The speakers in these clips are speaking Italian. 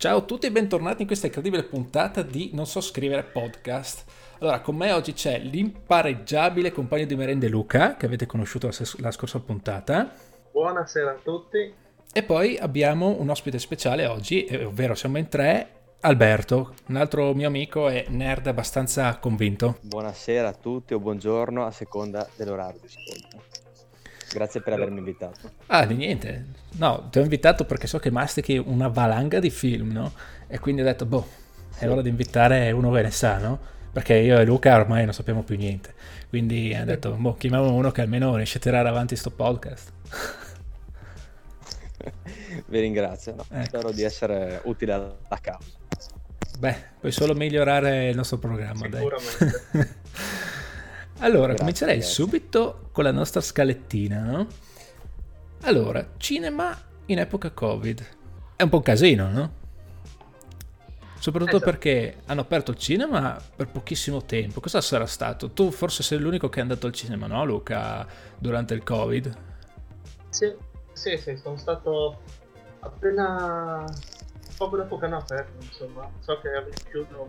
Ciao a tutti e bentornati in questa incredibile puntata di Non so scrivere podcast. Allora, con me oggi c'è l'impareggiabile compagno di merende Luca, che avete conosciuto la, la scorsa puntata. Buonasera a tutti. E poi abbiamo un ospite speciale oggi, eh, ovvero siamo in tre, Alberto, un altro mio amico e nerd abbastanza convinto. Buonasera a tutti o buongiorno a seconda dell'orario di ascolto. Grazie per avermi invitato. Ah, di niente. No, ti ho invitato perché so che mastichi una valanga di film, no? E quindi ho detto, boh, è sì. ora di invitare uno che ne sa, no? Perché io e Luca ormai non sappiamo più niente. Quindi ho detto, boh, chiamiamo uno che almeno riesce a tirare avanti sto podcast. Vi ringrazio, no? ecco. spero di essere utile alla causa. Beh, puoi solo migliorare il nostro programma, Sicuramente. dai. Allora, grazie, comincerei grazie. subito con la nostra scalettina, no? Allora, cinema in epoca Covid. È un po' un casino, no? Soprattutto esatto. perché hanno aperto il cinema per pochissimo tempo. Cosa sarà stato? Tu forse sei l'unico che è andato al cinema, no Luca, durante il Covid? Sì, sì, sì, sono stato appena poco dopo che hanno aperto, insomma. So che avevo chiuso,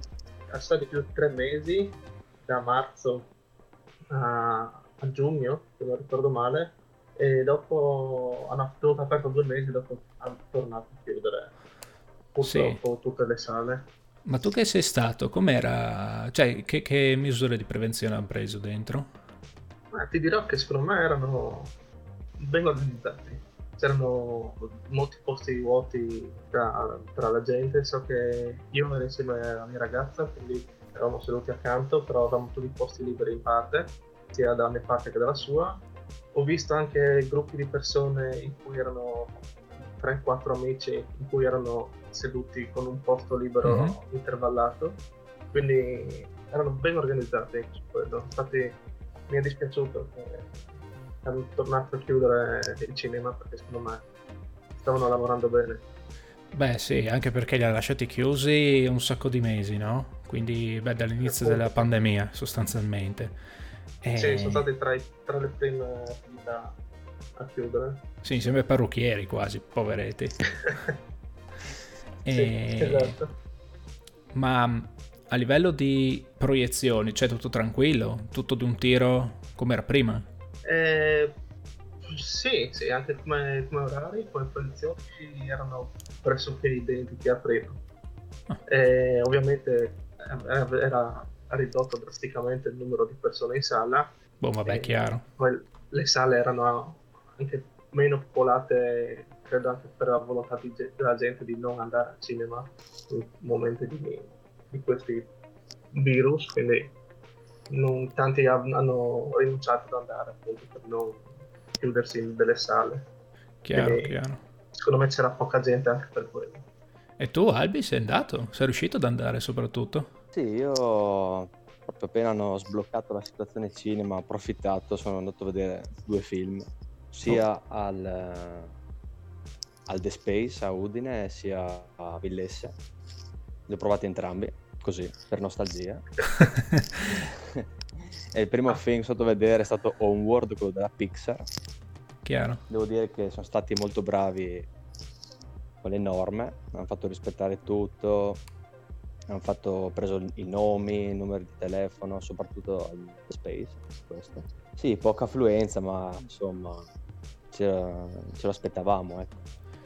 è stato più di tre mesi, da marzo a, a giugno, se non ricordo male, e dopo hanno dovuto aperto due mesi, dopo hanno tornato a chiudere purtroppo sì. tutte le sale. Ma tu che sei stato? Com'era? Cioè, che, che misure di prevenzione hanno preso dentro? Eh, ti dirò che secondo me erano ben organizzati. C'erano molti posti vuoti tra, tra la gente. So che io ero insieme alla mia ragazza, quindi eravamo seduti accanto, però avevamo tutti i posti liberi in parte, sia dalla mia parte che dalla sua. Ho visto anche gruppi di persone in cui erano 3-4 amici, in cui erano seduti con un posto libero mm-hmm. intervallato, quindi erano ben organizzati su quello. Infatti mi è dispiaciuto che hanno tornato a chiudere il cinema perché secondo me stavano lavorando bene. Beh sì, anche perché li ha lasciati chiusi un sacco di mesi, no? Quindi beh, dall'inizio della pandemia sostanzialmente. E... Sì, sono stati tra, i, tra le prime attività a chiudere. Sì, insieme ai parrucchieri quasi, poveretti. e... Sì, esatto. Ma a livello di proiezioni, c'è cioè tutto tranquillo? Tutto di un tiro come era prima? Eh, sì, sì, anche come, come orari, come proiezioni erano pressoché identiche a prima. Ah. Eh, ovviamente era ridotto drasticamente il numero di persone in sala. Boh, vabbè, chiaro. Poi le sale erano anche meno popolate, credo anche per la volontà di, della gente di non andare al cinema in momenti di, di questi virus, quindi non, tanti hanno rinunciato ad andare appunto per non chiudersi in delle sale. Chiaro, quindi, chiaro. Secondo me c'era poca gente anche per quello. E tu, Albi, sei andato? Sei riuscito ad andare soprattutto? Sì, io proprio appena hanno sbloccato la situazione cinema, ho approfittato, sono andato a vedere due film, sia oh. al, al The Space a Udine sia a Villesse. Li ho provati entrambi, così, per nostalgia. e il primo film che sono andato a vedere è stato Homeworld, quello della Pixar. Chiaro. Devo dire che sono stati molto bravi con le norme, hanno fatto rispettare tutto, hanno fatto, preso i nomi, il numero di telefono, soprattutto al space. Questo. Sì, poca affluenza, ma insomma ce, ce lo aspettavamo. Ecco.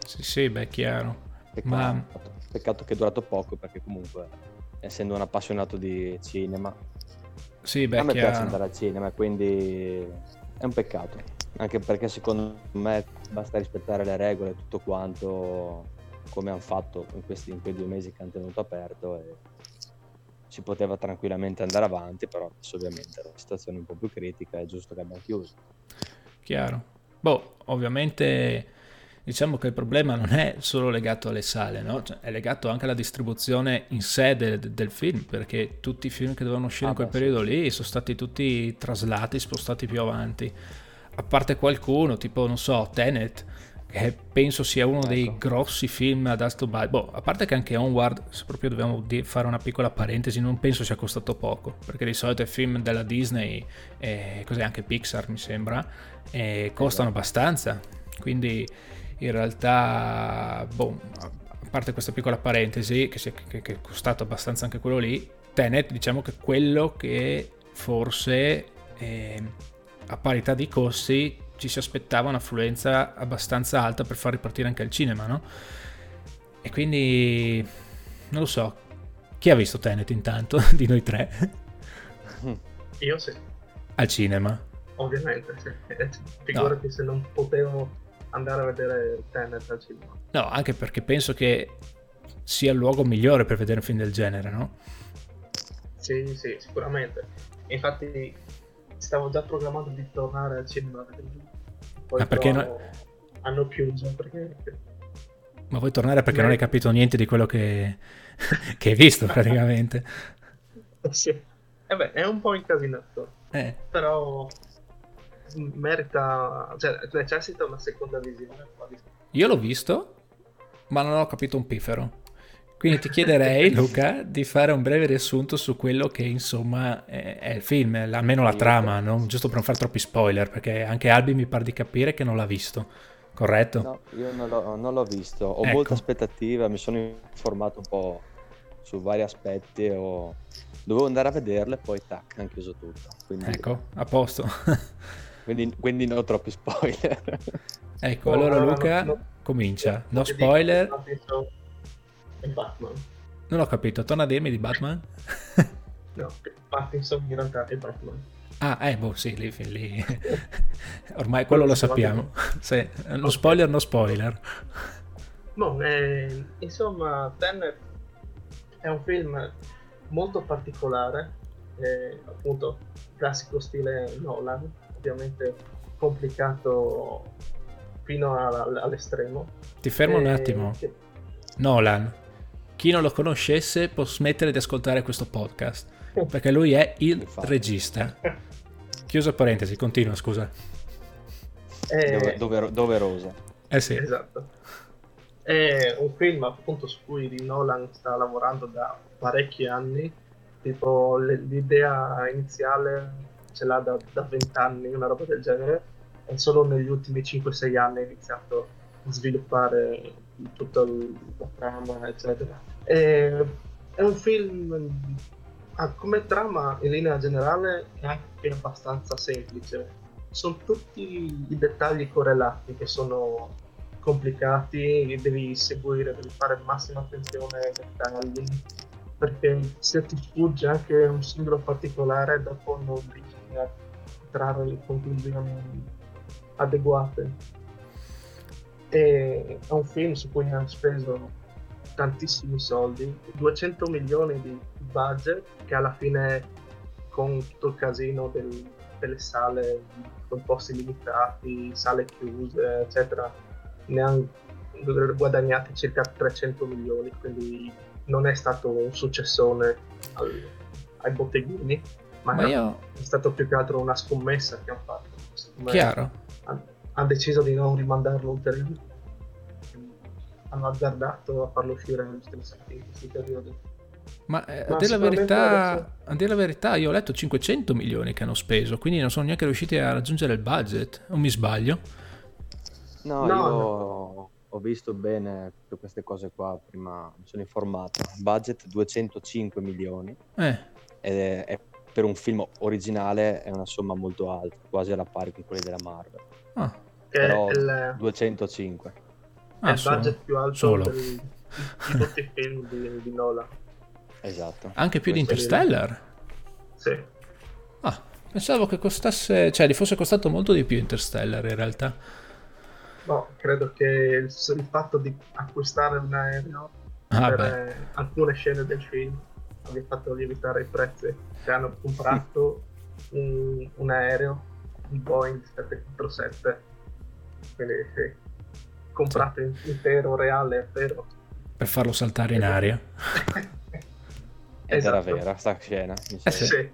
Sì, sì, beh, chiaro. Peccato, ma... peccato che è durato poco perché comunque, essendo un appassionato di cinema, sì, beh, a me chiaro. piace andare al cinema, quindi è un peccato anche perché secondo me basta rispettare le regole e tutto quanto come hanno fatto in, questi, in quei due mesi che hanno tenuto aperto e si poteva tranquillamente andare avanti però adesso ovviamente la situazione è un po' più critica è giusto che abbiamo chiuso chiaro boh ovviamente diciamo che il problema non è solo legato alle sale, no? cioè, è legato anche alla distribuzione in sé del, del, film, perché tutti i film che dovevano uscire ah, in quel beh, periodo sì. lì sono stati tutti traslati, spostati più avanti a parte qualcuno, tipo, non so, Tenet, che penso sia uno dei ecco. grossi film ad alto budget. Boh, a parte che anche Onward, se proprio dobbiamo fare una piccola parentesi, non penso sia costato poco, perché di solito i film della Disney, e cos'è anche Pixar mi sembra, costano abbastanza, quindi in realtà, boh, parte questa piccola parentesi, che, è, che, che è costato abbastanza anche quello lì, Tenet diciamo che quello che forse eh, a parità di costi ci si aspettava un'affluenza abbastanza alta per far ripartire anche il cinema, no? E quindi non lo so. Chi ha visto Tenet intanto di noi tre? Io sì. Al cinema? Ovviamente, sì. Figurati no. se non potevo andare a vedere Tenet al cinema. No, anche perché penso che sia il luogo migliore per vedere un film del genere, no? Sì, sì, sicuramente. Infatti stavo già programmando di tornare al cinema poi ah, perché no... hanno chiuso perché... Ma vuoi tornare perché Beh... non hai capito niente di quello che, che hai visto praticamente? sì. Eh beh, è un po' incasinato. Eh. Però merita, cioè necessita una seconda visione. Io l'ho visto, ma non ho capito un piffero. Quindi ti chiederei, Luca, di fare un breve riassunto su quello che insomma è, il film, almeno la trama, non giusto per non fare troppi spoiler, perché anche Albi mi pare di capire che non l'ha visto, corretto? No, io non l'ho, non l'ho visto, ho ecco. molte aspettative, mi sono informato un po' su vari aspetti, ho... dovevo andare a vederle, poi tac, hanno chiuso tutto. Quindi... Ecco, a posto. quindi, quindi non troppi spoiler. ecco, oh, allora Luca no, no, comincia, no spoiler e Batman. Non ho capito, torna a dirmi di Batman? no, Pattinson in realtà è Batman. Ah, eh, boh, sì, lì, lì. ormai quello lo sappiamo. sì, no spoiler, no spoiler. No, eh, insomma, Tenet è un film molto particolare, eh, appunto, classico stile Nolan, ovviamente complicato fino a, all'estremo. Ti fermo un attimo. Che... Nolan, chi non lo conoscesse può smettere di ascoltare questo podcast, perché lui è il Infatti. regista. Chiuso parentesi, continua, scusa. Eh, dover- doverosa. Eh sì. Esatto. È un film appunto su cui Nolan sta lavorando da parecchi anni, tipo l'idea iniziale ce l'ha da, da 20 anni, una roba del genere, e solo negli ultimi 5-6 anni ha iniziato a sviluppare tutta la trama, eccetera. È, è un film ah, come trama in linea generale è anche abbastanza semplice. Sono tutti i dettagli correlati che sono complicati, devi seguire, devi fare massima attenzione ai dettagli, perché se ti sfugge anche un singolo particolare, dopo non riesci a trarre le conclusioni adeguate. E è un film su cui hanno speso tantissimi soldi, 200 milioni di budget che alla fine con tutto il casino del, delle sale con posti limitati, sale chiuse, eccetera, ne hanno guadagnati circa 300 milioni, quindi non è stato un successone al, ai botteghini, ma, ma io... è stato più che altro una scommessa che hanno fatto. Chiaro. Hanno deciso di non rimandarlo ulteriormente hanno azzardato a farlo uscire negli stessi in questi periodi. Ma, eh, a, dire la verità, adesso... a dire la verità, io ho letto 500 milioni che hanno speso, quindi non sono neanche riusciti a raggiungere il budget, o mi sbaglio? No, no io no. ho visto bene tutte queste cose qua, prima mi sono informato. Budget 205 milioni. Eh. Ed è, è, per un film originale è una somma molto alta, quasi alla pari con quelli della Marvel. Ah. Però il... 205 ah, è il budget più alto solo. Del, di tutti i film di, di Nola. Esatto. Anche più Questo di Interstellar? Sì. Ah, pensavo che costasse, cioè gli fosse costato molto di più Interstellar in realtà. No, credo che il, il fatto di acquistare un aereo ah, per beh. alcune scene del film abbia fatto lievitare i prezzi. Cioè hanno comprato un, un aereo, un Boeing 747, quindi sì, comprato sì. intero, reale, vero. Per farlo saltare in aria. Ed esatto. era vera sta scena. Eh sì. sì.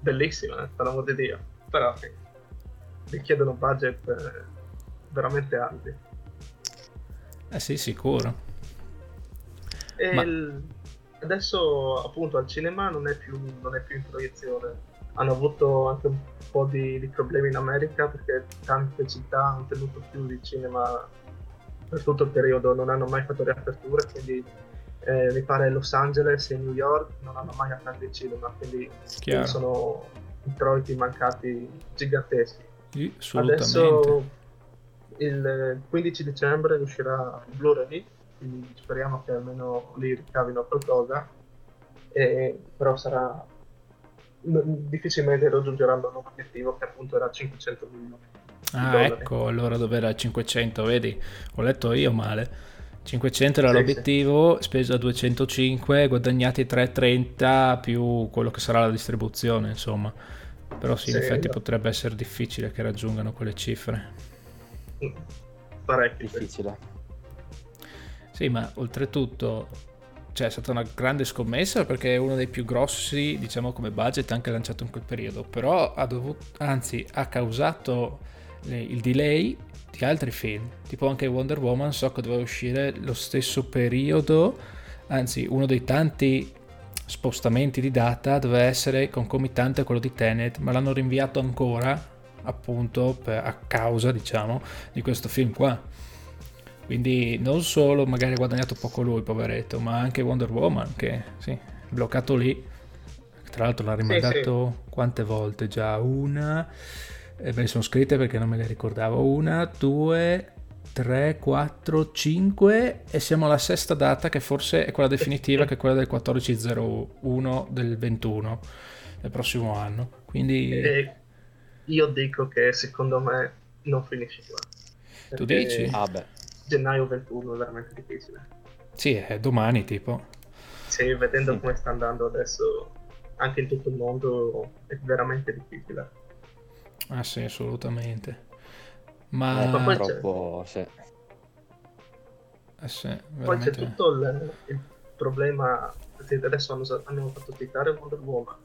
Bellissima, eh, per l'amor di Dio. Però sì. richiedono budget eh, veramente alti. Eh sì, sicuro. E Ma... il... adesso appunto al cinema non è, più, non è più in proiezione. Hanno avuto anche un po' di, di problemi in America perché tante città hanno tenuto chiusi i cinema per tutto il periodo non hanno mai fatto riaperture, quindi eh, mi pare Los Angeles e New York non hanno mai aperto il cinema, quindi, quindi sono introiti mancati giganteschi. Sì, Adesso il 15 dicembre uscirà Blu-ray, quindi speriamo che almeno lì ricavino qualcosa, e, però sarà difficilmente raggiungeranno l'obiettivo che appunto era 500 milioni. Ah, ecco, allora dove era 500, vedi? Ho letto io male. 500 era sì, l'obiettivo, sì. speso a 205, guadagnati 330 più quello che sarà la distribuzione, insomma. Però sì, in effetti no. potrebbe essere difficile che raggiungano quelle cifre. Parecchio. Difficile. Sì, ma oltretutto cioè, è stata una grande scommessa perché è uno dei più grossi, diciamo, come budget anche lanciato in quel periodo. Però ha dovuto, anzi, ha causato il delay di altri film, tipo anche Wonder Woman, so che doveva uscire lo stesso periodo, anzi uno dei tanti spostamenti di data doveva essere concomitante a quello di Tenet, ma l'hanno rinviato ancora appunto per, a causa, diciamo, di questo film qua. Quindi non solo magari ha guadagnato poco lui, poveretto, ma anche Wonder Woman che sì, bloccato lì. Tra l'altro l'ha rimandato sì, sì. quante volte già? Una e me le sono scritte perché non me le ricordavo. Una, due, tre, quattro, cinque e siamo alla sesta data che forse è quella definitiva che è quella del 14.01 del 21 del prossimo anno. Quindi... E io dico che secondo me non finisce qua. Tu dici? Ah beh. Gennaio 21 è veramente difficile. Sì, è domani tipo. Sì, vedendo come sta andando adesso anche in tutto il mondo è veramente difficile. Ah sì, assolutamente. Ma, eh, ma purtroppo sì. Eh sì, poi c'è tutto il, il problema, adesso hanno, hanno fatto citare Wonder Woman,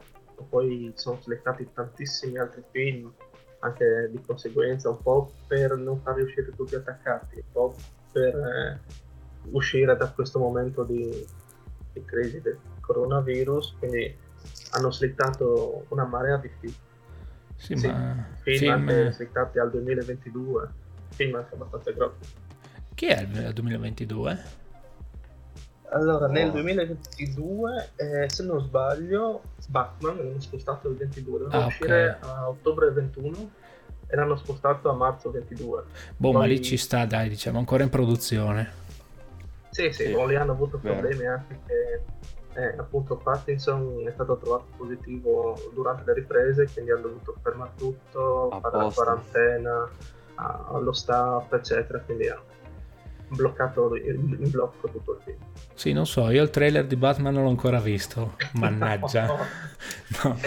poi sono selettati tantissimi altri film, anche di conseguenza, un po' per non far uscire tutti attaccati, un po' per eh, uscire da questo momento di, di crisi del coronavirus, quindi hanno slittato una marea di film sì, sì, ma... Film, film... anche al 2022, film anche abbastanza grossi. Chi è il 2022? Allora, oh. nel 2022, eh, se non sbaglio, Batman l'hanno spostato al 22, doveva ah, uscire okay. a ottobre 21 e l'hanno spostato a marzo 22. Boh, Poi... ma lì ci sta, dai, diciamo, ancora in produzione. Sì, sì, sì. lì hanno avuto problemi Beh. anche che eh, appunto Parkinson è stato trovato positivo durante le riprese, quindi hanno dovuto fermare tutto, A fare la quarantena, allo staff, eccetera, quindi ha bloccato in blocco tutto il film. Sì, non so, io il trailer di Batman non l'ho ancora visto, mannaggia. no. no.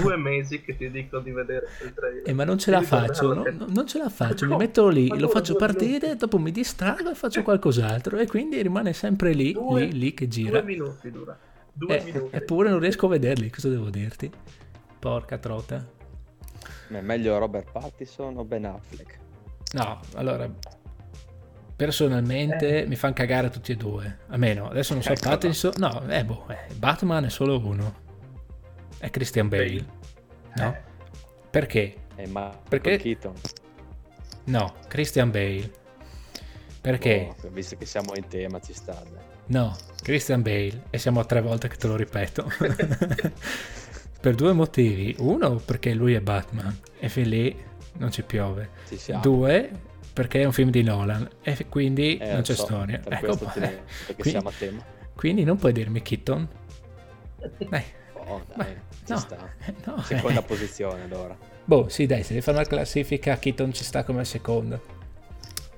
due mesi che ti dico di vedere il trailer. Eh, ma non ce la faccio, no? non ce la faccio, mi metto lì, lo faccio partire, dopo mi distrago e faccio qualcos'altro e quindi rimane sempre lì, due, lì, lì che gira. Due minuti dura. Due eh, minuti. Eppure non riesco a vederli, cosa devo dirti? Porca trota. È meglio Robert Pattinson o Ben Affleck? No, allora personalmente eh. mi fanno cagare tutti e due. Almeno adesso non so ecco Pattinson. No, eh, boh, eh, Batman è solo uno è Christian Bale, no? Eh. Perché? È ma Perché? Keaton. No, Christian Bale. Perché? Oh, visto che siamo in tema ci sta. No, Christian Bale, e siamo a tre volte che te lo ripeto. per due motivi. Uno, perché lui è Batman e fin lì non ci piove. Ci Due, perché è un film di Nolan e quindi eh, non c'è so, storia. Per ecco, perché quindi, siamo a tema. Quindi non puoi dirmi Keaton. Dai. Oh, dai, ci no, sta. No, Seconda eh. posizione allora. Boh, sì, dai, se devi fare una classifica, Keaton ci sta come seconda.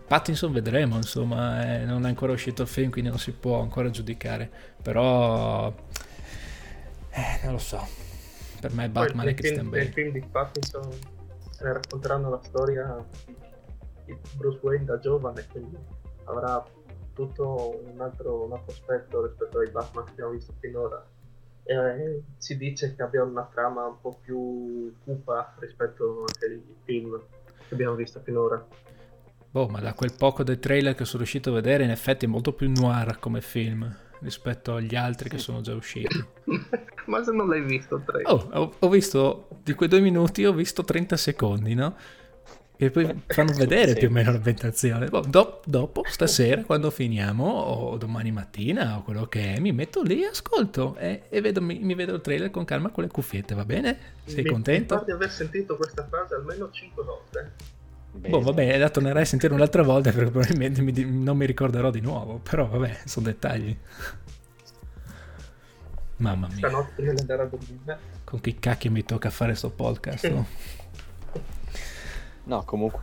Pattinson vedremo, insomma, eh, non è ancora uscito il film, quindi non si può ancora giudicare. Però, eh, non lo so. Per me Batman e Christian Bale. Nel film di Pattinson eh, racconteranno la storia Bruce Wayne da giovane, quindi avrà tutto un altro, un altro aspetto rispetto ai Batman che abbiamo visto finora eh, si dice che abbia una trama un po' più cupa rispetto ai film che abbiamo visto finora. Boh, ma da quel poco del trailer che sono riuscito a vedere, in effetti è molto più noir come film rispetto agli altri che sono già usciti. ma se non l'hai visto il trailer? Oh, ho, ho, visto, di quei due minuti ho visto 30 secondi, no? Che poi fanno vedere Sì. più o meno l'ambientazione. Boh, do- dopo, stasera, quando finiamo, o domani mattina, o quello che è, mi metto lì, ascolto e, e vedo, mi, mi vedo il trailer con calma con le cuffiette, va bene? Sei mi, contento? Mi di aver sentito questa frase almeno 5 volte. Boh, vabbè, la tornerai a sentire un'altra volta perché probabilmente mi- non mi ricorderò di nuovo, però vabbè, sono dettagli. Mamma mia, Stanotte prima di andare a dormire. con chi cacchio mi tocca fare sto podcast? no? Comunque,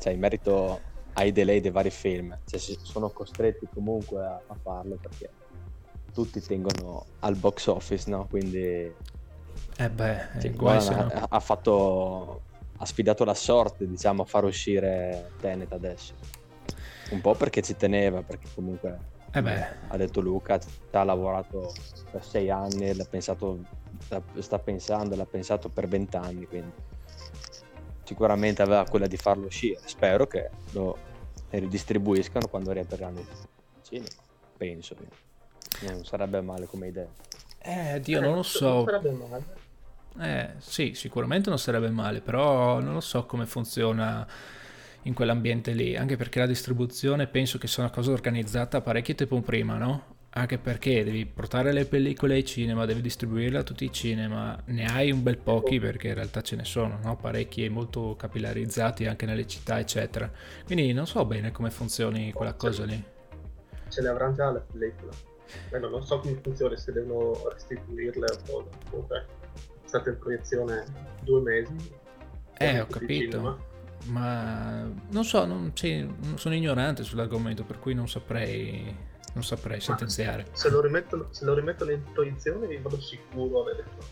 cioè, in merito ai delay dei vari film, cioè, si- sono costretti comunque a, a farlo perché tutti tengono al box office, no? Quindi Eh beh, eh, guai se no. ha, ha fatto, ha sfidato la sorte, diciamo, a far uscire Tenet adesso. Un po' perché ci teneva, perché comunque Eh beh, ha detto Luca, ha lavorato per sei anni, l'ha pensato, sta- sta pensando, l'ha pensato per vent'anni, quindi sicuramente aveva quella di farlo uscire. Spero che lo ridistribuiscano quando riapriranno il cinema, penso. Non sarebbe male come idea. eh, Dio, non lo Non so. sarebbe male. Eh, sì, sicuramente non sarebbe male, però non lo so come funziona in quell'ambiente lì, anche perché la distribuzione penso che sia una cosa organizzata parecchio tempo prima, no? Anche perché devi portare le pellicole ai cinema, devi distribuirle a tutti i cinema, ne hai un bel pochi perché in realtà ce ne sono, no? Parecchi e molto capillarizzati anche nelle città, eccetera. Quindi non so bene come funzioni quella cosa lì. Ce le avranno già le pellicole. Bueno, non so come funziona, se devono restituirle o. Comunque, è stata in proiezione due mesi. Eh, ho capito. Ma non so, non, sì, sono ignorante sull'argomento, per cui non saprei, non saprei sentenziare. Se lo rimettono, se lo rimettono in proiezione, vi vado sicuro a vedere. Oh,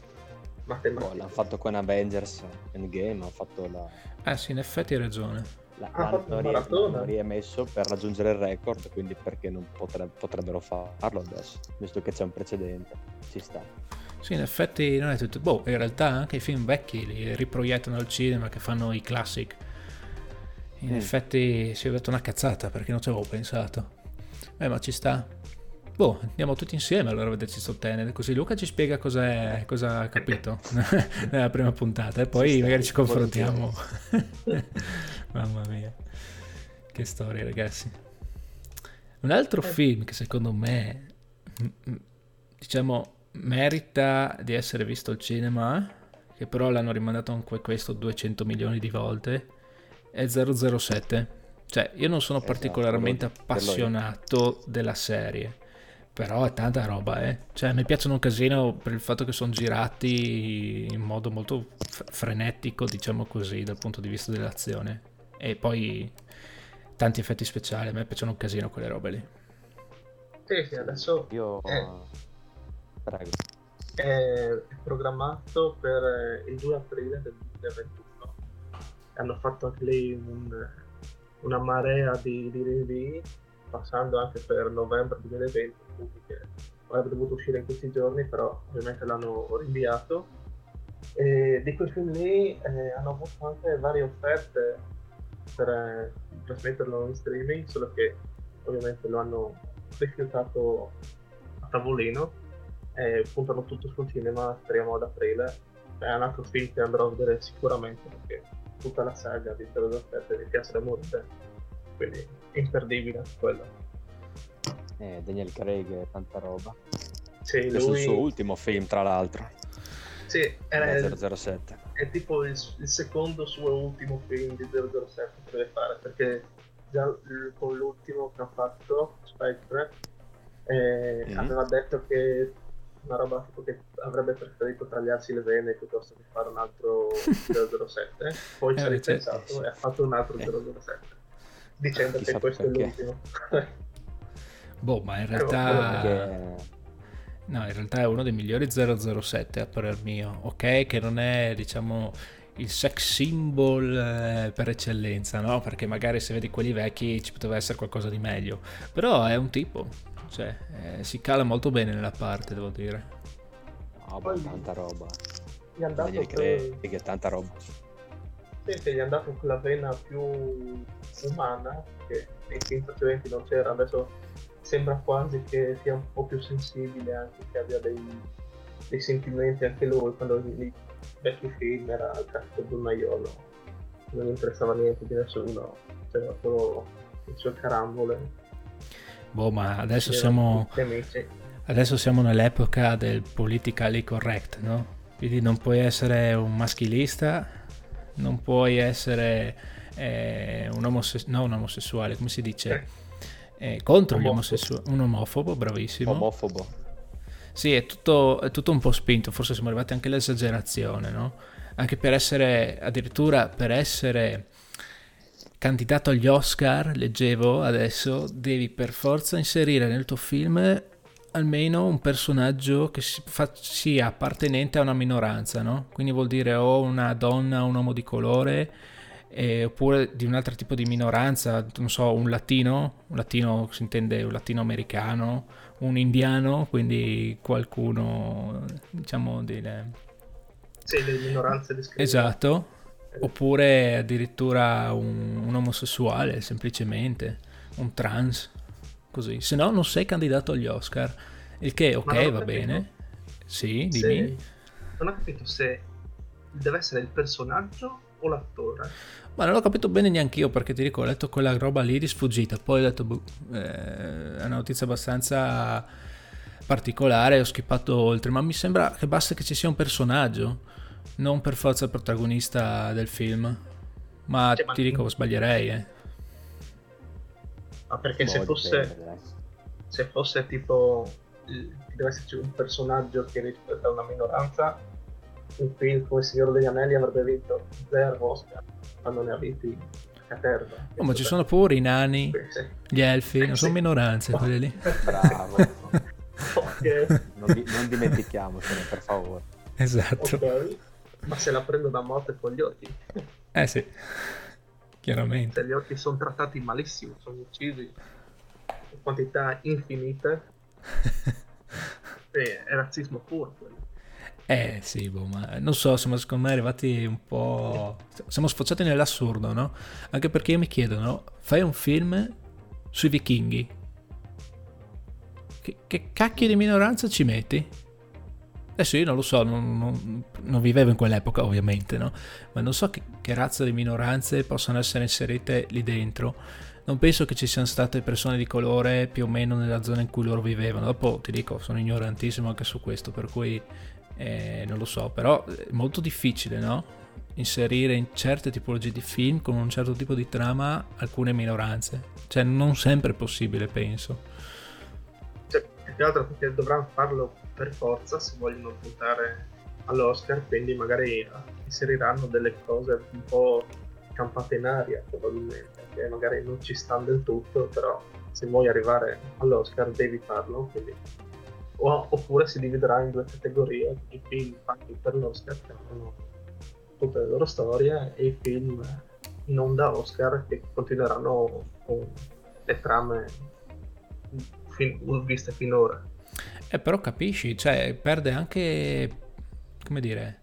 Matematica. l'hanno fatto con Avengers Endgame, hanno fatto la, Eh sì, in effetti hai ragione. la- Ha fatto l'hanno rie- l'hanno riemesso per raggiungere il record, quindi perché non potre- potrebbero farlo adesso, visto che c'è un precedente, ci sta. Sì, in effetti non è tutto... Boh, in realtà anche i film vecchi li riproiettano al cinema che fanno i classic. In Mm. effetti si è detto una cazzata perché non ci avevo pensato. Eh, ma ci sta. Boh, andiamo tutti insieme allora a vederci sto Tenet, così Luca ci spiega cosa ha capito nella prima puntata e poi Ci magari ci confrontiamo. Mamma mia, che storia ragazzi. Un altro film che secondo me, diciamo, merita di essere visto al cinema, che però l'hanno rimandato anche questo 200 milioni di volte, è 007. Cioè, io non sono Esatto, particolarmente appassionato della serie, però è tanta roba, eh. Cioè, mi piacciono un casino per il fatto che sono girati in modo molto f- frenetico, diciamo così, dal punto di vista dell'azione. E poi tanti effetti speciali, a me piacciono un casino quelle robe lì. Sì, sì, adesso Io... Eh. Prego. è programmato per eh, il 2 aprile del 2021. Hanno fatto anche lì un- una marea di, di rinvii, passando anche per novembre 2020, quindi che avrebbe dovuto uscire in questi giorni, però ovviamente l'hanno rinviato. E di quei film lì eh, hanno avuto anche varie offerte per eh, trasmetterlo in streaming, solo che ovviamente lo hanno rifiutato a tavolino e puntano tutto sul cinema, speriamo ad aprile. È un altro film che andrò a vedere sicuramente perché tutta la saga di 007 mi piace da morire, quindi imperdibile quello. Eh, Daniel Craig e tanta roba. Sì, Questo è il lui suo ultimo film, tra l'altro. sì, era il- Da 007. è tipo il, il secondo suo ultimo film di 007 che deve fare perché già l- con l'ultimo che ha fatto Spectre eh, Mhm. aveva detto che una roba tipo che avrebbe preferito tagliarsi le vene piuttosto che fare un altro 007 poi ci Eh, ha beh, ripensato certo. e ha fatto un altro Eh. 007 dicendo Chissà che questo è perché. l'ultimo Boh, ma in Eh, realtà... Perché No, in realtà è uno dei migliori 007 a parer mio. Ok, che non è, diciamo, il sex symbol eh, per eccellenza, no? Perché magari se vedi quelli vecchi ci poteva essere qualcosa di meglio. Però è un tipo, cioè, eh, si cala molto bene nella parte, devo dire. no, Poi- boh, tanta roba. gli hanno dato Daniel quel- Craig, tanta roba. Sì, sì, gli hanno dato quella vena più umana che nei film precedenti non c'era, adesso sembra quasi che sia un po' più sensibile anche, che abbia dei, dei sentimenti anche lui, quando nei vecchi film era il classico donnaiolo non interessava niente di nessuno, c'era solo le sue carambole. Boh, ma adesso siamo, adesso siamo nell'epoca del politically correct, no? Quindi non puoi essere un maschilista, non puoi essere eh, un, omosessu- no, un, omosessuale, come si dice? Eh, eh contro omofobo. gli omosessuali, un omofobo, bravissimo. Omofobo. Sì, è tutto, è tutto un po' spinto, forse siamo arrivati anche all'esagerazione, no? Anche per essere, addirittura per essere candidato agli Oscar, leggevo adesso, devi per forza inserire nel tuo film almeno un personaggio che sia appartenente a una minoranza, no? Quindi vuol dire o una donna un uomo di colore, eh, oppure di un altro tipo di minoranza, non so, un latino, un latino si intende un latino americano, un indiano, quindi qualcuno, diciamo, delle... Sì, delle minoranze discriminate. Esatto, oppure addirittura un, un omosessuale, semplicemente, un trans così, se no non sei candidato agli Oscar, il che ok va capito. bene, sì, dimmi. Se... Non ho capito se deve essere il personaggio o l'attore. Ma non ho capito bene neanche io perché ti dico, ho letto quella roba lì di sfuggita, poi ho detto, boh, eh, è una notizia abbastanza particolare, ho skippato oltre, ma mi sembra che basta che ci sia un personaggio, non per forza il protagonista del film. Ma cioè, ti ma... dico, sbaglierei, eh. Ma perché se fosse, se fosse tipo deve esserci un personaggio che rispetta una minoranza, un film come Il Signore degli Anelli avrebbe vinto zero Oscar, ma non ne ha vinti a terra. Oh, ma ci sono pure i nani, sì. gli elfi, non sono minoranze quelle lì. Bravo. okay. non, di, non dimentichiamocene, per favore. Esatto. Okay. Ma se la prendo da morte con gli occhi. Eh sì chiaramente. Se gli orchi sono trattati malissimo, sono uccisi in quantità infinite. e è razzismo puro quello. Eh sì, boh, ma non so, siamo secondo me arrivati un po'... Siamo sfociati nell'assurdo, no? Anche perché io mi chiedo, no? Fai un film sui vichinghi. Che, che cacchio di minoranza ci metti? Adesso io non lo so, non, non, non vivevo in quell'epoca ovviamente, no? Ma non so che, che, razza di minoranze possano essere inserite lì dentro. Non penso che ci siano state persone di colore più o meno nella zona in cui loro vivevano. Dopo ti dico, sono ignorantissimo anche su questo, per cui eh, non lo so. Però è molto difficile, no? Inserire in certe tipologie di film con un certo tipo di trama alcune minoranze. Cioè non sempre è possibile, penso. Cioè, più che perché dovranno farlo per forza se vogliono puntare all'Oscar, quindi magari inseriranno delle cose un po' campate in aria probabilmente, che magari non ci stanno del tutto, però se vuoi arrivare all'Oscar devi farlo, quindi... o, oppure si dividerà in due categorie, i film fatti per l'Oscar che hanno tutte le loro storie e i film non da Oscar che continueranno con le trame fin- viste finora. Eh, però capisci, cioè perde anche, come dire,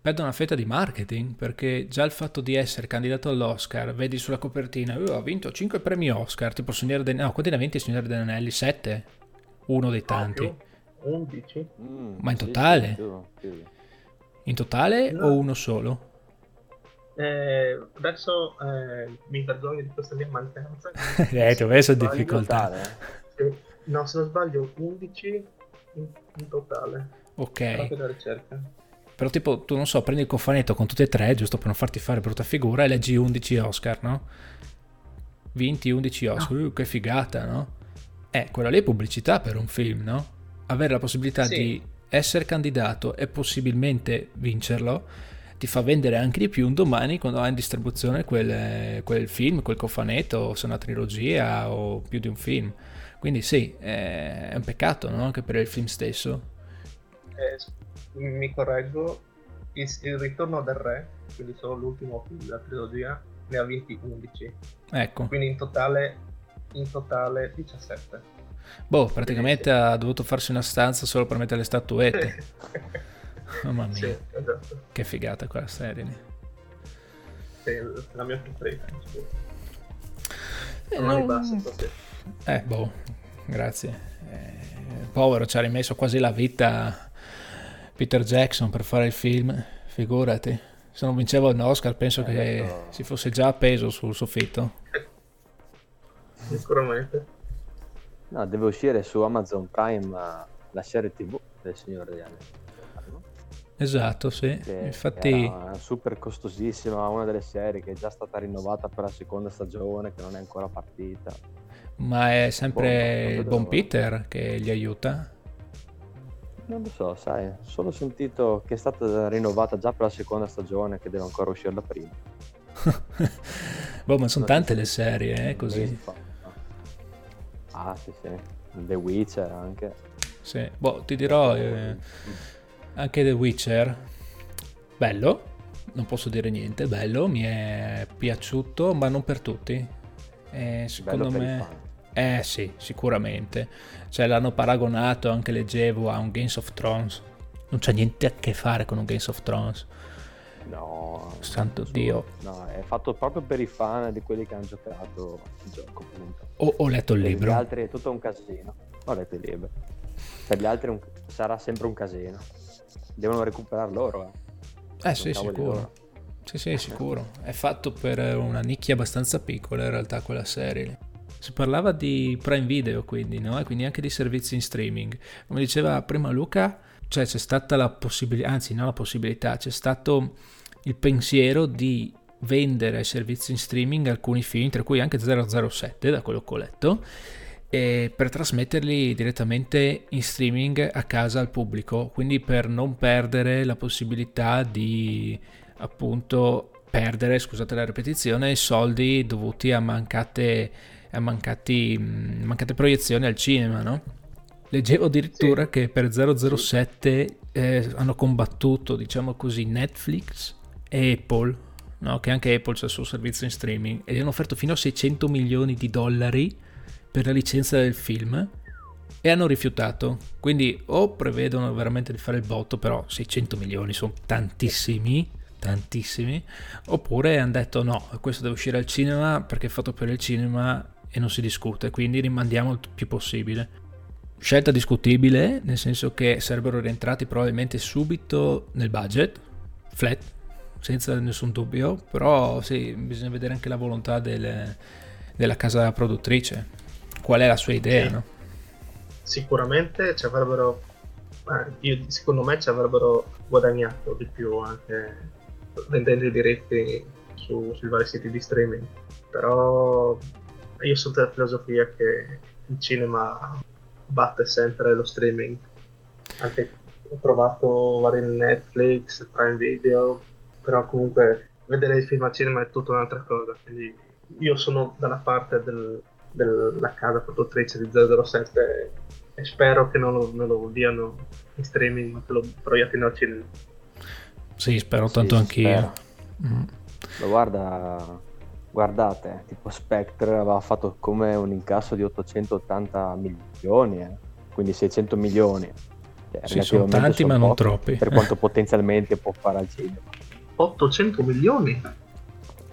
perde una fetta di marketing, perché già il fatto di essere candidato all'Oscar, vedi sulla copertina, oh, ha vinto 5 premi Oscar, tipo Signore dei... No, quanti ne ha vinti Signore degli Anelli? 7? Uno dei tanti. Oh, 11. Mm, Ma in totale? Sì, in totale no. o uno solo? Eh, adesso eh, mi vergogno di questa mia mancanza. eh, ti ho messo in difficoltà. Sì. No, se non sbaglio, 11 in, in totale. Ok. Però tipo, tu non so, prendi il cofanetto con tutte e tre, giusto per non farti fare brutta figura, e leggi 11 Oscar, no? 20, 11 Oscar, no. uh, che figata, no? Eh, quella lì è pubblicità per un film, no? Avere la possibilità sì. di essere candidato e possibilmente vincerlo ti fa vendere anche di più un domani quando hai in distribuzione quel, quel film, quel cofanetto, se una trilogia o più di un film. Quindi sì, è un peccato no? anche per il film stesso. Eh, mi correggo, il, il, ritorno del re, quindi solo l'ultimo film della trilogia, ne ha vinti 11. Ecco. Quindi in totale, in totale 17. Boh, praticamente ha dovuto farsi una stanza solo per mettere le statuette. Mamma mia. Sì, esatto. Che figata quella serie. Sì, la mia preferita. Eh, non... basta, eh, boh, grazie. Eh, povero, ci ha rimesso quasi la vita Peter Jackson per fare il film, figurati. Se non vincevo l'Oscar penso Eh, che adesso- si fosse già appeso sul soffitto. Sicuramente. No, deve uscire su Amazon Prime la serie TV del Signore degli Anelli. Esatto, sì. Che Infatti, era super costosissima, una delle serie che è già stata rinnovata per la seconda stagione, che non è ancora partita. ma è Boh, sempre non il vedo buon. Peter che gli aiuta. Non lo so, sai, solo sentito che è stata rinnovata già per la seconda stagione, che deve ancora uscire la prima. boh, ma sono No, tante le serie, eh, così. fa. Ah, sì, sì. The Witcher anche. Sì. Boh, ti dirò, eh, anche The Witcher, bello, non posso dire niente, bello, mi è piaciuto, ma non per tutti. Eh, secondo me... Eh sì, sicuramente. Cioè l'hanno paragonato, anche leggevo, a un Games of Thrones. Non c'è niente a che fare con un Games of Thrones. No, Santo Dio. No, è fatto proprio per i fan di quelli che hanno giocato il gioco. Appunto. Ho, ho letto il Per gli libro. altri è tutto un casino. Ho letto il libro. Per gli altri un- sarà sempre un casino. Devono recuperare loro. Eh. Eh sì, sicuro. Sì, sì, sicuro. È fatto per una nicchia abbastanza piccola in realtà quella serie. lì. Si parlava di Prime Video quindi, no? E quindi anche di servizi in streaming. Come diceva prima Luca, cioè c'è stata la possibilità, anzi non la possibilità, c'è stato il pensiero di vendere ai servizi in streaming alcuni film, tra cui anche 007, da quello che ho letto, e per trasmetterli direttamente in streaming a casa al pubblico, quindi per non perdere la possibilità di appunto perdere, scusate la ripetizione, soldi dovuti a mancate, a mancati, mh, mancate proiezioni al cinema, no? Leggevo addirittura che per 007 eh, hanno combattuto, diciamo così, Netflix e Apple, no? che anche Apple c'è il suo servizio in streaming, e gli hanno offerto fino a 600 milioni di dollari per la licenza del film e hanno rifiutato. Quindi o prevedono veramente di fare il botto, però 600 milioni sono tantissimi, tantissimi, oppure hanno detto no, questo deve uscire al cinema perché è fatto per il cinema e non si discute, quindi rimandiamo il più possibile. Scelta discutibile, nel senso che sarebbero rientrati probabilmente subito nel budget, flat, senza nessun dubbio, però sì, bisogna vedere anche la volontà del- della casa produttrice, qual è la sua idea, Sì. no? Sicuramente ci avrebbero, eh, io- secondo me ci avrebbero guadagnato di più anche vendendo i diritti su- sui vari siti di streaming. Però io sono della filosofia che il cinema batte sempre lo streaming. Anche ho provato vari Netflix, Prime Video, però comunque vedere il film al cinema è tutta un'altra cosa. Quindi io sono dalla parte del- della casa produttrice di 007 e spero che non lo, non lo diano in streaming, ma che lo proiettino al cinema. Sì, spero Sì, tanto si anch'io. Mm. Ma guarda, guardate, tipo Spectre aveva fatto come un incasso di 880 milioni, eh, quindi 600 milioni. Cioè, Sì, sono tanti, sono ma non pochi troppi. Per quanto potenzialmente può fare al cinema. 800 milioni?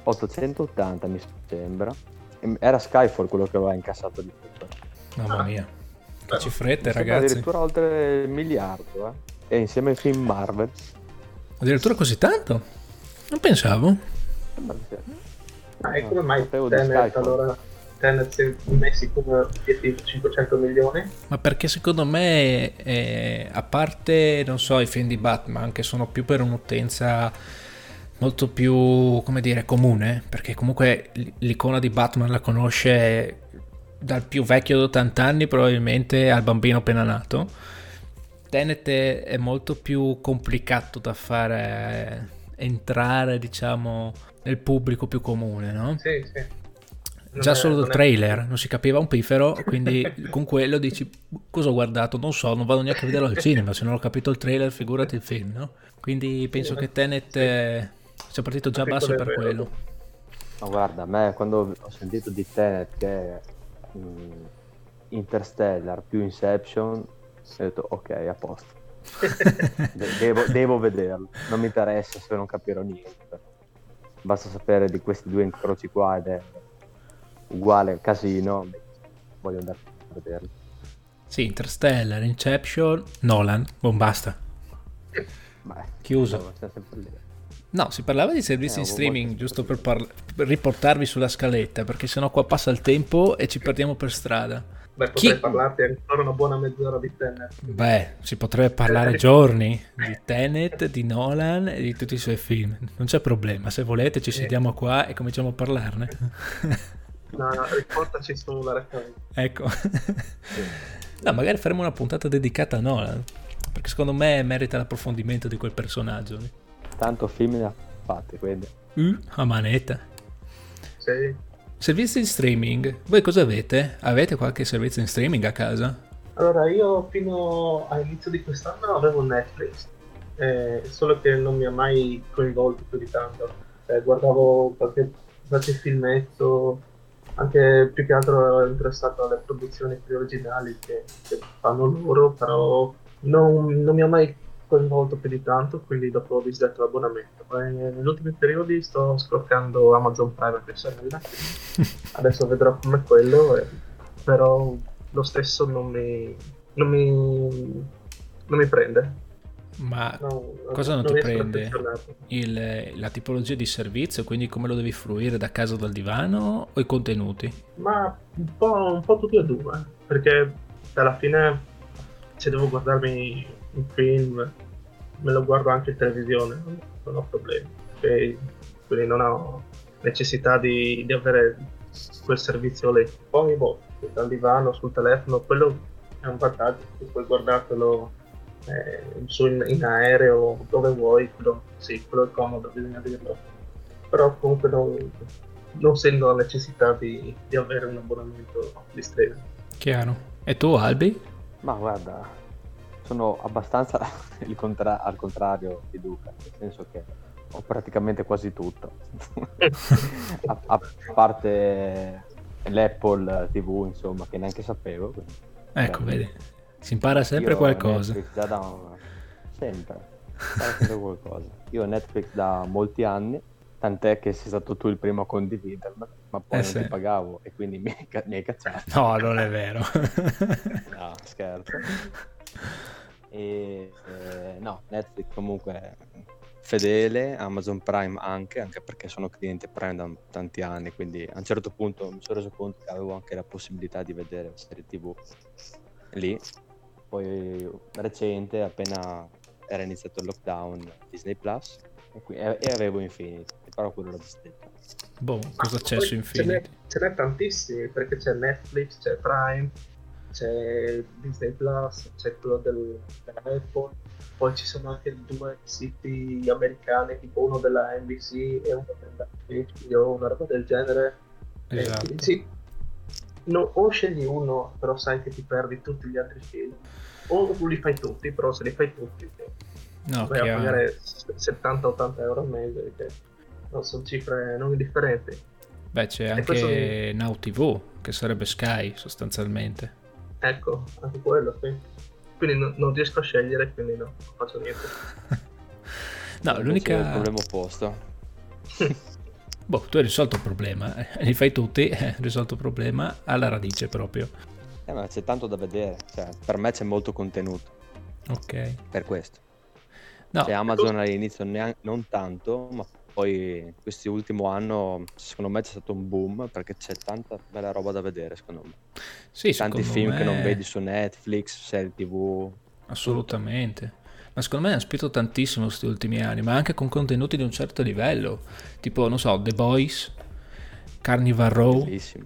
880 mi sembra. Era Skyfall quello che aveva incassato di tutto. Mamma Ah. mia, che Però, cifrette ragazzi. addirittura oltre il miliardo, eh. E insieme ai film Marvel. Addirittura così tanto? Non pensavo. sembra che sia- Ah, e come mai Tenet Skyfall. allora Tenet si è messi come obiettivo 500 milioni? Ma perché secondo me, eh, a parte, non so, i film di Batman, che sono più per un'utenza molto più, come dire, comune, perché comunque l'icona di Batman la conosce dal più vecchio di 80 anni probabilmente al bambino appena nato. Tenet è molto più complicato da fare entrare, diciamo, nel pubblico più comune, no? Sì, sì. Non Già è- solo non il è- trailer, non si capiva un pifero, quindi con quello dici cosa ho guardato, non so, non vado neanche a vederlo al cinema, se non ho capito il trailer figurati il film, no? Quindi penso che Tenet eh, sia partito già basso per vero. quello. Ma guarda, a me quando ho sentito di Tenet che è mm, Interstellar più Inception, ho detto ok, a posto. De- devo, devo vederlo, non mi interessa se non capirò niente. Basta sapere di questi due incroci qua ed è uguale casino, voglio andare a vederlo. Sì, Interstellar, Inception, Nolan, boh, basta, Beh, chiuso. lì. No, si parlava di servizi Eh, in streaming, giusto per, parla- per riportarvi sulla scaletta, perché sennò qua passa il tempo e ci perdiamo per strada. Beh, potrei Chi- parlarti ancora una buona mezz'ora di Tenet. Beh, si potrebbe parlare giorni di Tenet, di Nolan e di tutti i suoi film. Non c'è problema, se volete ci sediamo qua e cominciamo a parlarne. No, no, riportaci sulla referenza. ecco. No, magari faremo una puntata dedicata a Nolan, perché secondo me merita l'approfondimento di quel personaggio. Tanto film ne ha fatti, quindi. Uh, a manetta. Sì. Servizi di streaming, voi cosa avete? Avete qualche servizio in streaming a casa? Allora, io fino all'inizio di quest'anno avevo Netflix, eh, solo che non mi ha mai coinvolto più di tanto. Eh, guardavo qualche, qualche filmetto, anche più che altro ero interessato alle produzioni più originali che, che fanno loro, però non, non mi ha mai coinvolto più di tanto, quindi dopo ho disdetto l'abbonamento. Ma negli ultimi periodi sto sbloccando Amazon Prime per sorella, adesso vedrò com'è quello, eh, però lo stesso non mi, non mi, non mi prende. Ma No, Cosa non ti riesco ad prende? il- la tipologia di servizio, quindi come lo devi fruire da casa o dal divano o i contenuti? Ma un po', un po' tutti e due, perché alla fine se devo guardarmi un film me lo guardo anche in televisione, non- ho problemi. E quindi non ho necessità di, di avere quel servizio lì. Poi boh, dal divano, sul telefono, quello è un vantaggio, che puoi guardartelo eh, su in, in aereo, dove vuoi, quello, sì, quello è comodo, bisogna dirlo. Però comunque non, non sento la necessità di, di avere un abbonamento di streaming. Chiaro. E tu, Albi? Ma guarda, sono abbastanza il contra- al contrario di Duca, nel senso che ho praticamente quasi tutto. a, a parte l'Apple TV, insomma, che neanche sapevo. quindi- Ecco, vedi, si impara sempre qualcosa. Netflix da un- sempre, sempre qualcosa. Io ho Netflix da molti anni, tant'è che sei stato tu il primo a condividermi, ma poi Eh non sì. ti pagavo e quindi mi, mi hai cacciato. No, non è vero. No, scherzo. E eh, no, Netflix comunque fedele, Amazon Prime anche, anche perché sono cliente Prime da tanti anni, quindi a un certo punto mi sono reso conto che avevo anche la possibilità di vedere serie TV lì. Poi recente, appena era iniziato il lockdown, Disney Plus e, qui- e- e avevo Infinity, però quello l'ho disdetto. boh, cosa c'è su Ce n'è, Infinity? ce n'è tantissimi, perché c'è Netflix, c'è Prime, c'è Disney Plus, c'è quello del, della Apple, poi ci sono anche due siti americani, tipo uno della NBC e uno della HBO, una roba del genere. Esatto. sì, no, o scegli uno, però sai che ti perdi tutti gli altri film, o li fai tutti, però se li fai tutti No, vai a chiaro. pagare 70-80 euro al mese, che non sono cifre non indifferenti. Beh, c'è questo anche Now TV, che sarebbe Sky sostanzialmente. Ecco, anche quello, sì. Quindi no- non riesco a scegliere, quindi no, non faccio niente. No, Invece è il l'unica... problema opposto. Boh, tu hai risolto il problema, eh, li fai tutti, eh, risolto il problema alla radice proprio. Eh, ma c'è tanto da vedere, cioè, per me c'è molto contenuto, Ok. per questo. No, Cioè, Amazon all'inizio nean- non tanto, ma poi questo ultimo anno secondo me c'è stato un boom perché c'è tanta bella roba da vedere, secondo me. sì, Tanti film che non me- vedi su Netflix, serie TV. Assolutamente. Ma secondo me hanno spinto tantissimo questi ultimi anni, ma anche con contenuti di un certo livello. Tipo, non so, The Boys, Carnival Row, Bellissimo.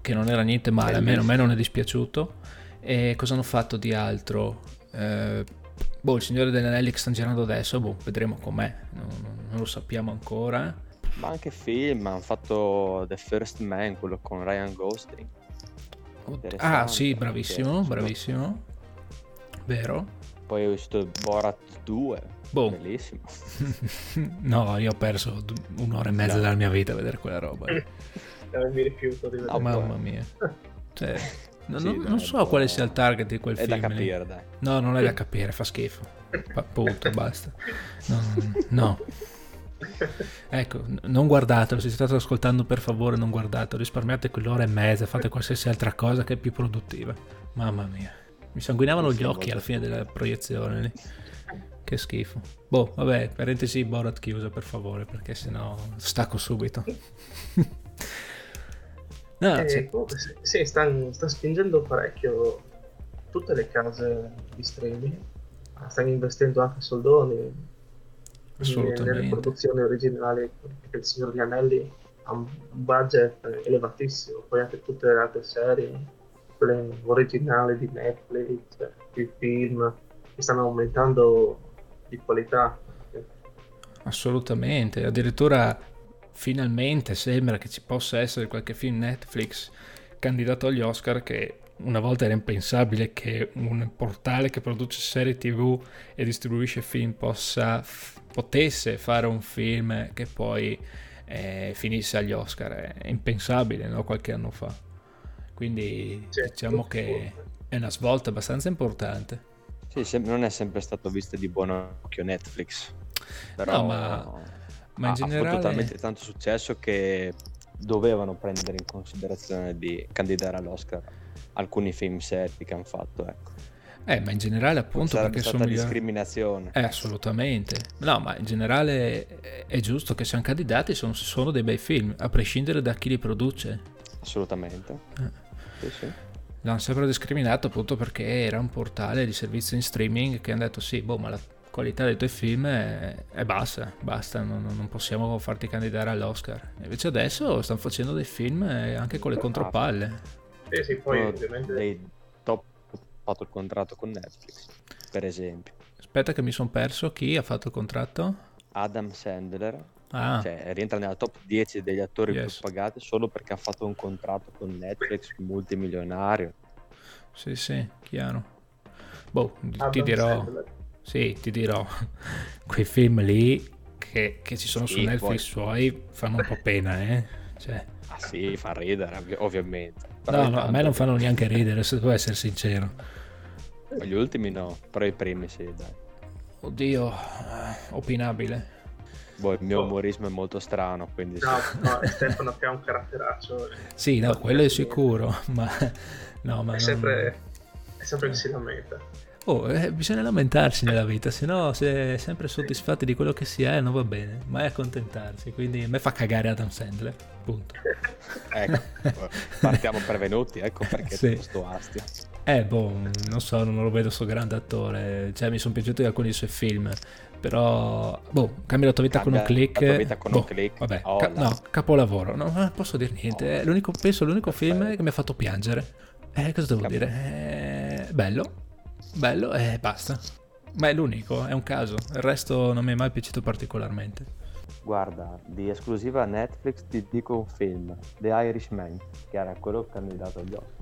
che non era niente male, a me, a me Bellissimo. non è dispiaciuto. E cosa hanno fatto di altro? Eh, boh, il Signore degli Anelli che stanno girando adesso, boh, vedremo com'è, non, non- non lo sappiamo ancora. Ma anche film, hanno fatto The First Man, quello con Ryan Gosling. Ah, sì, bravissimo, perché, bravissimo. Vero? Poi ho visto Borat 2, Boh. bellissimo. no, io ho perso un'ora e mezza No. della mia vita a vedere quella roba. Eh, mi rifiuto di vedere. No, Mamma mia. Cioè, no- Sì, non, no, non è so quale sia il target di quel È da film. lì. capire, dai. No, non è da capire, fa schifo. Pa- punto, basta. No, no. Ecco, non guardatelo, se state ascoltando per favore non guardatelo, risparmiate quell'ora e mezza, fate qualsiasi altra cosa che è più produttiva. Mamma mia. Mi sanguinavano gli occhi alla fine della proiezione. Lì. Che schifo. Boh, vabbè, parentesi Borat chiusa per favore, perché sennò stacco subito. no, eh, sì, sì sta, sta spingendo parecchio tutte le case di streaming, stanno investendo anche soldoni nelle produzioni originali, perché il Signore degli Anelli ha un budget elevatissimo, poi anche tutte le altre serie, quelle originali di Netflix, i film, che stanno aumentando di qualità. Assolutamente, addirittura finalmente sembra che ci possa essere qualche film Netflix candidato agli Oscar che una volta era impensabile che un portale che produce serie tv e distribuisce film possa, potesse fare un film che poi eh, finisse agli Oscar. È impensabile, no? qualche anno fa. Quindi certo. diciamo che è una svolta abbastanza importante. Sì, non è sempre stato visto di buon occhio Netflix. Però no, ma, ma in ha, generale... ha talmente tanto successo che dovevano prendere in considerazione di candidare all'Oscar alcuni film seri che hanno fatto, ecco. Eh, ma in generale appunto Sarebbe perché sono discriminazione. Eh, assolutamente. No, ma in generale è giusto che siano candidati sono, sono dei bei film, a prescindere da chi li produce. Assolutamente. Eh. Sì, sì. L'hanno sempre discriminato appunto perché era un portale di servizio in streaming che hanno detto sì, boh, ma la qualità dei tuoi film è, è bassa, basta, non, non, possiamo farti candidare all'Oscar. Invece adesso stanno facendo dei film eh, anche con le contropalle. Sì, sì, poi ovviamente... Dei top ha fatto il contratto con Netflix, per esempio. Aspetta che mi sono perso, chi ha fatto il contratto? Adam Sandler, ah. cioè rientra nella top 10 degli attori yes. più pagati solo perché ha fatto un contratto con Netflix multimilionario. Sì, sì, chiaro. Boh, Adam ti dirò... Sandler. Sì, ti dirò, quei film lì che, che ci sono sì, su Netflix poi... suoi fanno un po' pena, eh? Cioè... Ah sì, fa ridere, ovviamente. Però no, no, a me non fanno neanche ridere, se devo essere sincero. Gli ultimi no, però i primi sì, dai. Oddio, eh, opinabile. Boh, il mio umorismo è molto strano, quindi... No, no, Stefano che ha un caratteraccio. Sì, no, quello è sicuro, ma... No, ma è, non... sempre, è sempre che si lamenta. Oh, eh, bisogna lamentarsi nella vita, se no se è sempre soddisfatti di quello che si è non va bene, mai accontentarsi, quindi a me fa cagare Adam Sandler, punto. ecco, partiamo prevenuti, ecco perché sì. questo astio. Eh, boh, non so, non lo vedo sto grande attore, cioè mi sono piaciuti alcuni dei suoi film, però, boh, cambia la tua vita cambia con un click. La tua vita con boh, un click. Vabbè, oh, ca- no, capolavoro, non posso dire niente, oh. l'unico, penso l'unico film che mi ha fatto piangere. Eh, cosa devo Cap- dire? Eh, bello, bello e basta. Ma è l'unico, è un caso. Il resto non mi è mai piaciuto particolarmente. Guarda, di esclusiva Netflix ti dico un film, The Irishman, che era quello candidato agli Oscar.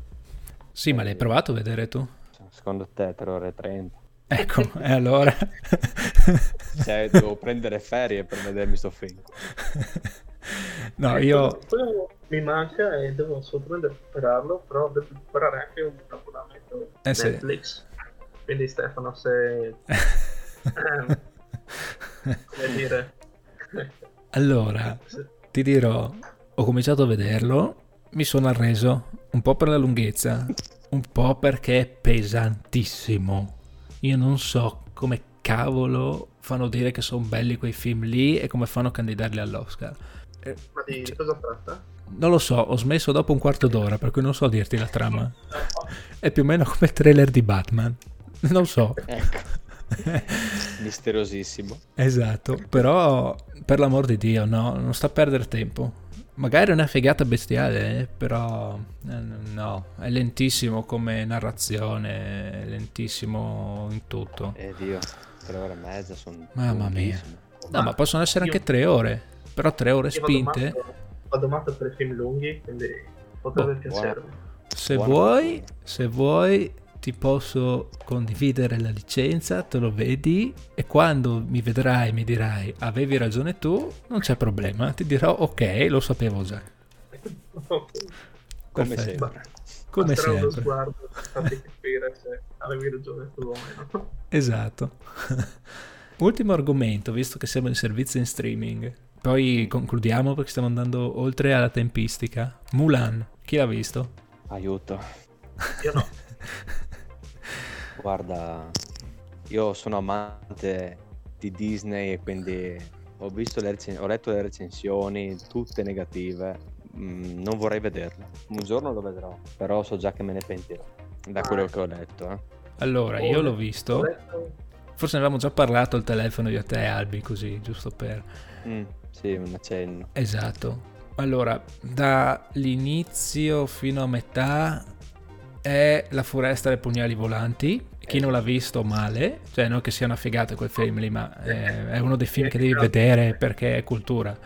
Sì, ma l'hai provato a vedere tu? Secondo te, 3 ore e 30. Ecco, e allora? cioè, devo prendere ferie per vedermi sto film. No, io... Quello mi manca e devo assolutamente recuperarlo, però devo recuperare anche un abbonamento eh, Netflix. Sì. Quindi Stefano, se... eh, come dire... Allora, ti dirò, ho cominciato a vederlo, mi sono arreso un po' per la lunghezza, un po' perché è pesantissimo. Io non so come cavolo fanno dire che sono belli quei film lì e come fanno a candidarli all'Oscar. Eh, Ma di cioè, cosa tratta? Non lo so, ho smesso dopo un quarto d'ora, per cui non so dirti la trama. È più o meno come il trailer di Batman. Non so. Ecco. Misteriosissimo. Esatto, però per l'amor di Dio, no, non sta a perdere tempo. Magari è una figata bestiale, eh, però eh, no, è lentissimo come narrazione, è lentissimo in tutto. Eh Dio, tre ore e mezza sono... Mamma mia. No, ma possono essere anche tre ore, però tre ore spinte... Vado matto per film lunghi, quindi potrebbe boh, piacermi. Se vuoi, se vuoi ti posso condividere la licenza, te lo vedi e quando mi vedrai mi dirai avevi ragione tu, non c'è problema, ti dirò ok, lo sapevo già. Come sempre. Come Basterà sempre. uno sguardo per farti capire se avevi ragione tu o meno. Esatto. Ultimo argomento, visto che siamo in servizio in streaming. Poi concludiamo perché stiamo andando oltre alla tempistica. Mulan, chi l'ha visto? Aiuto. Io no. Guarda, io sono amante di Disney e quindi ho, visto le recen- ho letto le recensioni, tutte negative. Mm, non vorrei vederle. Un giorno lo vedrò, però so già che me ne pentirò da quello che ho letto. Eh. Allora, io l'ho visto. Forse ne avevamo già parlato al telefono io a te, Albi, così, giusto per... Mm, sì, un accenno. Esatto. Allora, dall'inizio fino a metà è La foresta dei pugnali volanti. Chi non l'ha visto male, cioè non che sia una figata quel film lì, ma è, è uno dei film che devi vedere perché è cultura.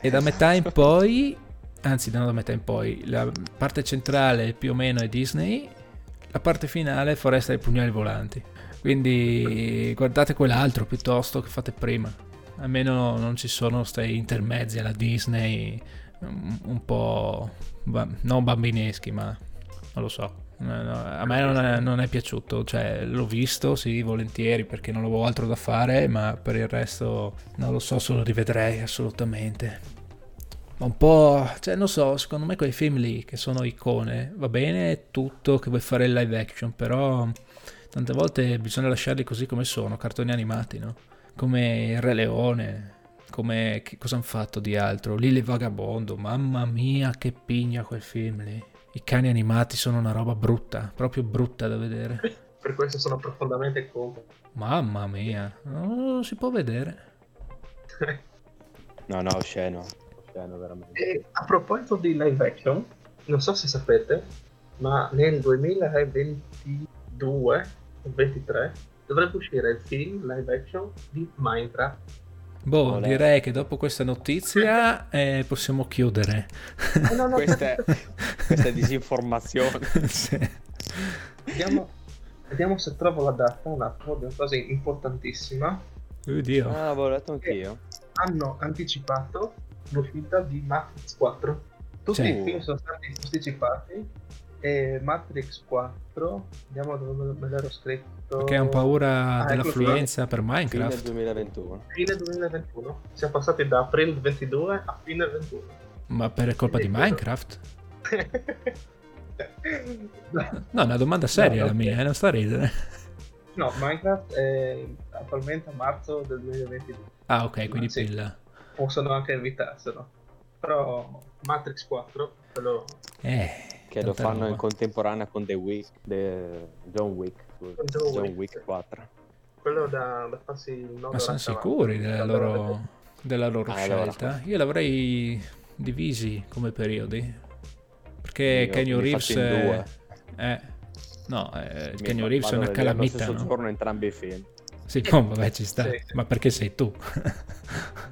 E da metà in poi, anzi non da metà in poi, la parte centrale più o meno è Disney, la parte finale è Foresta dei pugnali volanti. Quindi guardate quell'altro piuttosto che fate prima. Almeno non ci sono questi intermezzi alla Disney un po' non bambineschi, ma non lo so. A me non è, non è, piaciuto, cioè l'ho visto, sì, volentieri perché non avevo altro da fare, ma per il resto non lo so se lo rivedrei assolutamente. Ma un po', cioè non so, secondo me quei film lì che sono icone, va bene tutto che vuoi fare il live action, però tante volte bisogna lasciarli così come sono, cartoni animati, no? Come il Re Leone, come che cosa hanno fatto di altro? Lille Vagabondo, mamma mia che pigna quel film lì. I cani animati sono una roba brutta, proprio brutta da vedere. Per questo sono profondamente contro. Mamma mia, non si può vedere. no, no, osceno. Osceno veramente. E a proposito di live action, non so se sapete, ma nel 2022 o 23 dovrebbe uscire il film live action di Minecraft Boh, Olè. direi che dopo questa notizia eh, possiamo chiudere. Eh, no, no, questa, è, questa, è, disinformazione. sì. vediamo, vediamo, se trovo la data un attimo una cosa importantissima. Oddio. Ah, l'avevo letto anch'io. Hanno anticipato l'uscita di Matrix 4. Tutti sì. i film sono stati posticipati e Matrix 4, vediamo dove me l'ero scritto. Perché hanno paura ah, dell'affluenza ecco per Minecraft. Fine 2021. Fine 2021. Siamo passati da aprile 22 a fine 21. Ma per colpa di Minecraft? no, una domanda seria no, la mia, eh, non sta a ridere. No, Minecraft è attualmente a marzo del 2022. Ah, ok, quindi sì, pilla. Possono anche evitarselo. Però Matrix 4, quello... Eh che lo fanno roba. in contemporanea con The Wick, The John Wick, John, John Wick, Wick 4. Quello da, da farsi il Ma sono sicuri della loro, della loro ah, scelta? Allora. Io l'avrei divisi come periodi. Perché Io, Kenny Reeves è... è... No, eh, Kenny Reeves è una calamita, no? giorno entrambi i film. Sì, no, vabbè, ci sta. Sì. Ma perché sei tu?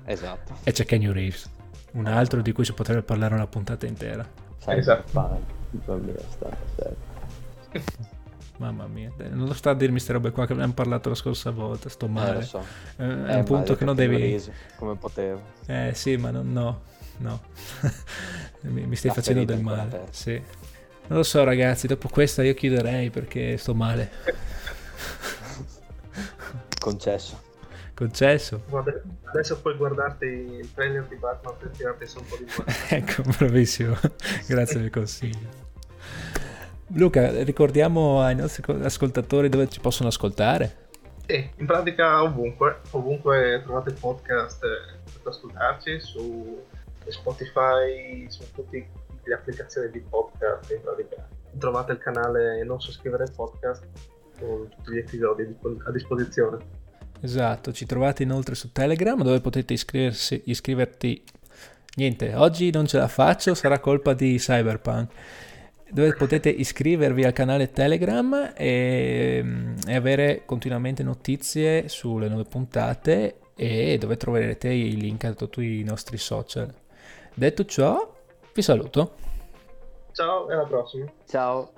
esatto. E c'è Kenny Reeves, un altro di cui si potrebbe parlare una puntata intera. Sai, esatto. Mamma mia, non lo sta a dirmi queste robe qua che abbiamo parlato la scorsa volta, sto male. Eh, so. eh, è un punto che non devi... Come potevo. Eh sì, ma no, no, no. mi, mi, stai La facendo del male. Sì. Non lo so ragazzi, dopo questa io chiuderei perché sto male. Concesso. Concesso. Adesso puoi guardarti il trailer di Batman per tirarti su un po' di guardia. ecco, bravissimo. Grazie del consiglio. Luca, ricordiamo ai nostri ascoltatori dove ci possono ascoltare. Sì, in pratica ovunque, ovunque trovate podcast eh, per ascoltarci su Spotify, su tutte le applicazioni di podcast, in pratica trovate il canale Non so scrivere il podcast con tutti gli episodi a disposizione. Esatto, ci trovate inoltre su Telegram dove potete iscriverti. Niente, oggi non ce la faccio, sarà colpa di Cyberpunk. Dove potete iscrivervi al canale Telegram e, e avere continuamente notizie sulle nuove puntate e dove troverete i link a tutti i nostri social. Detto ciò, vi saluto. Ciao e alla prossima. Ciao.